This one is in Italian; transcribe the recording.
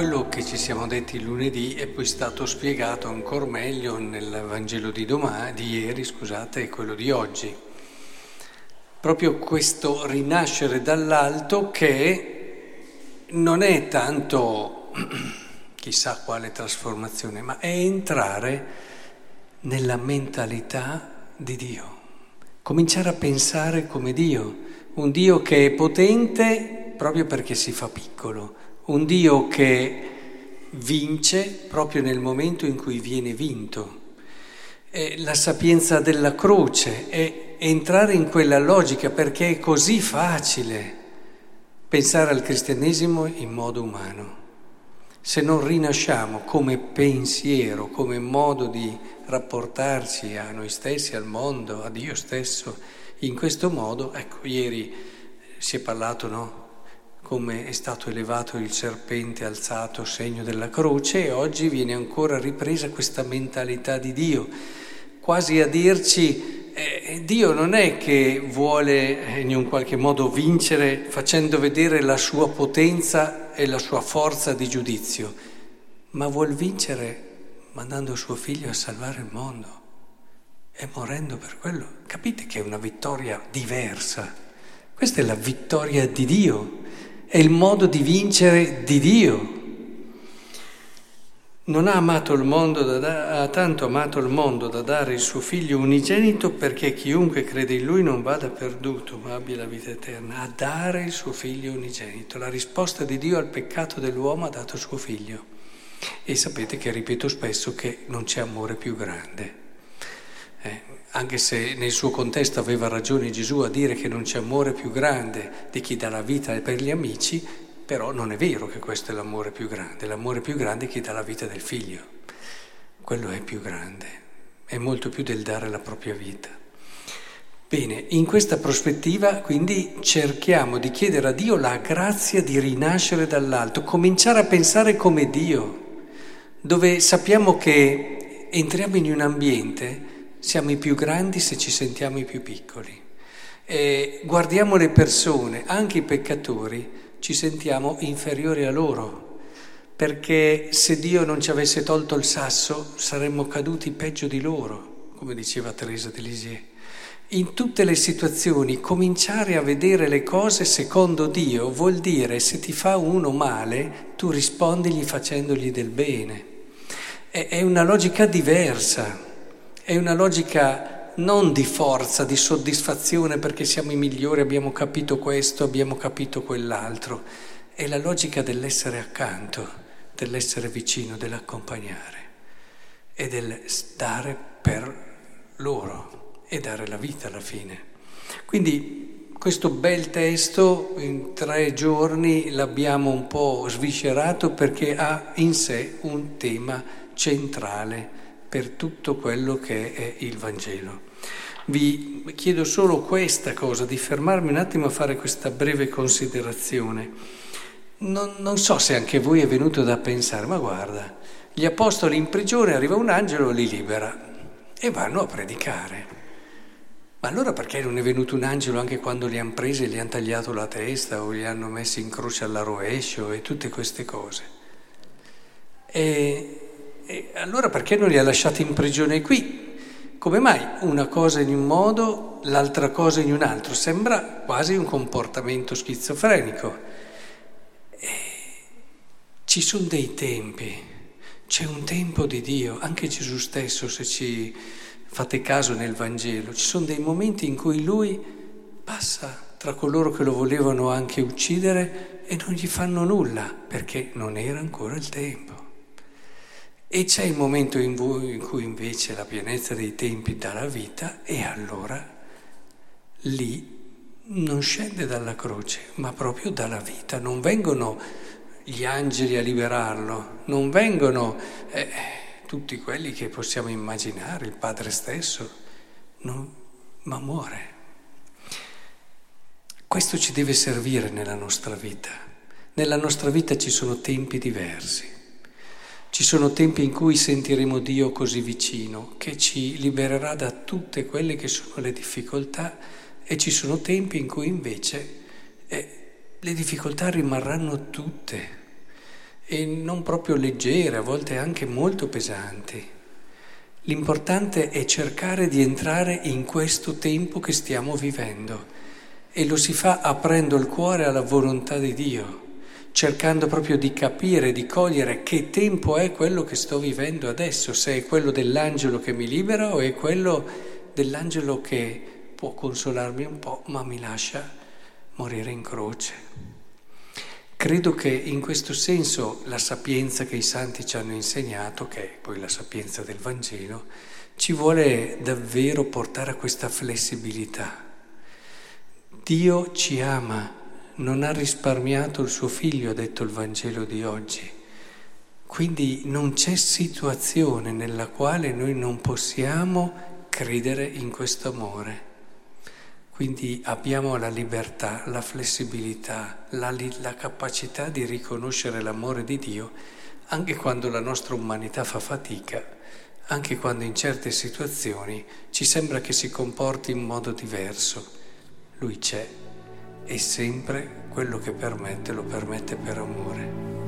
quello che ci siamo detti lunedì è poi stato spiegato ancora meglio nel Vangelo di, domani, di ieri scusate, e quello di oggi. Proprio questo rinascere dall'alto che non è tanto chissà quale trasformazione, ma è entrare nella mentalità di Dio, cominciare a pensare come Dio, un Dio che è potente proprio perché si fa piccolo un Dio che vince proprio nel momento in cui viene vinto. È la sapienza della croce è entrare in quella logica perché è così facile pensare al cristianesimo in modo umano. Se non rinasciamo come pensiero, come modo di rapportarci a noi stessi, al mondo, a Dio stesso, in questo modo, ecco, ieri si è parlato, no? Come è stato elevato il serpente alzato segno della croce e oggi viene ancora ripresa questa mentalità di Dio, quasi a dirci eh, Dio non è che vuole eh, in un qualche modo vincere facendo vedere la sua potenza e la sua forza di giudizio, ma vuol vincere mandando suo figlio a salvare il mondo e morendo per quello. Capite che è una vittoria diversa. Questa è la vittoria di Dio è il modo di vincere di Dio. Non ha amato il mondo, da, ha tanto amato il mondo da dare il suo figlio unigenito perché chiunque crede in lui non vada perduto, ma abbia la vita eterna. A dare il suo figlio unigenito. La risposta di Dio al peccato dell'uomo ha dato suo figlio. E sapete che ripeto spesso che non c'è amore più grande. Eh, anche se nel suo contesto aveva ragione Gesù a dire che non c'è amore più grande di chi dà la vita per gli amici, però non è vero che questo è l'amore più grande, l'amore più grande è chi dà la vita del figlio, quello è più grande, è molto più del dare la propria vita. Bene, in questa prospettiva quindi cerchiamo di chiedere a Dio la grazia di rinascere dall'alto, cominciare a pensare come Dio, dove sappiamo che entriamo in un ambiente siamo i più grandi se ci sentiamo i più piccoli. E guardiamo le persone, anche i peccatori, ci sentiamo inferiori a loro, perché se Dio non ci avesse tolto il sasso saremmo caduti peggio di loro, come diceva Teresa de Lisieux. In tutte le situazioni cominciare a vedere le cose secondo Dio vuol dire se ti fa uno male, tu rispondigli facendogli del bene. È una logica diversa. È una logica non di forza, di soddisfazione perché siamo i migliori, abbiamo capito questo, abbiamo capito quell'altro. È la logica dell'essere accanto, dell'essere vicino, dell'accompagnare e del dare per loro e dare la vita alla fine. Quindi questo bel testo in tre giorni l'abbiamo un po' sviscerato perché ha in sé un tema centrale per tutto quello che è il Vangelo. Vi chiedo solo questa cosa, di fermarmi un attimo a fare questa breve considerazione. Non, non so se anche voi è venuto da pensare, ma guarda, gli apostoli in prigione, arriva un angelo, li libera e vanno a predicare. Ma allora perché non è venuto un angelo anche quando li hanno presi e gli hanno tagliato la testa o li hanno messi in croce alla rovescio e tutte queste cose? E e allora perché non li ha lasciati in prigione qui? Come mai una cosa in un modo, l'altra cosa in un altro? Sembra quasi un comportamento schizofrenico. E ci sono dei tempi, c'è un tempo di Dio, anche Gesù stesso, se ci fate caso nel Vangelo, ci sono dei momenti in cui Lui passa tra coloro che lo volevano anche uccidere e non gli fanno nulla, perché non era ancora il tempo. E c'è il momento in, voi, in cui invece la pienezza dei tempi dà la vita e allora lì non scende dalla croce, ma proprio dalla vita. Non vengono gli angeli a liberarlo, non vengono eh, tutti quelli che possiamo immaginare, il Padre stesso, non, ma muore. Questo ci deve servire nella nostra vita. Nella nostra vita ci sono tempi diversi. Ci sono tempi in cui sentiremo Dio così vicino, che ci libererà da tutte quelle che sono le difficoltà e ci sono tempi in cui invece eh, le difficoltà rimarranno tutte e non proprio leggere, a volte anche molto pesanti. L'importante è cercare di entrare in questo tempo che stiamo vivendo e lo si fa aprendo il cuore alla volontà di Dio, cercando proprio di capire, di cogliere che tempo è quello che sto vivendo adesso, se è quello dell'angelo che mi libera o è quello dell'angelo che può consolarmi un po', ma mi lascia morire in croce. Credo che in questo senso la sapienza che i santi ci hanno insegnato, che è poi la sapienza del Vangelo, ci vuole davvero portare a questa flessibilità. Dio ci ama, non ha risparmiato il suo figlio, ha detto il Vangelo di oggi. Quindi non c'è situazione nella quale noi non possiamo credere in questo amore. Quindi abbiamo la libertà, la flessibilità, la, la, capacità di riconoscere l'amore di Dio anche quando la nostra umanità fa fatica, anche quando in certe situazioni ci sembra che si comporti in modo diverso. Lui c'è e sempre quello che permette lo permette per amore.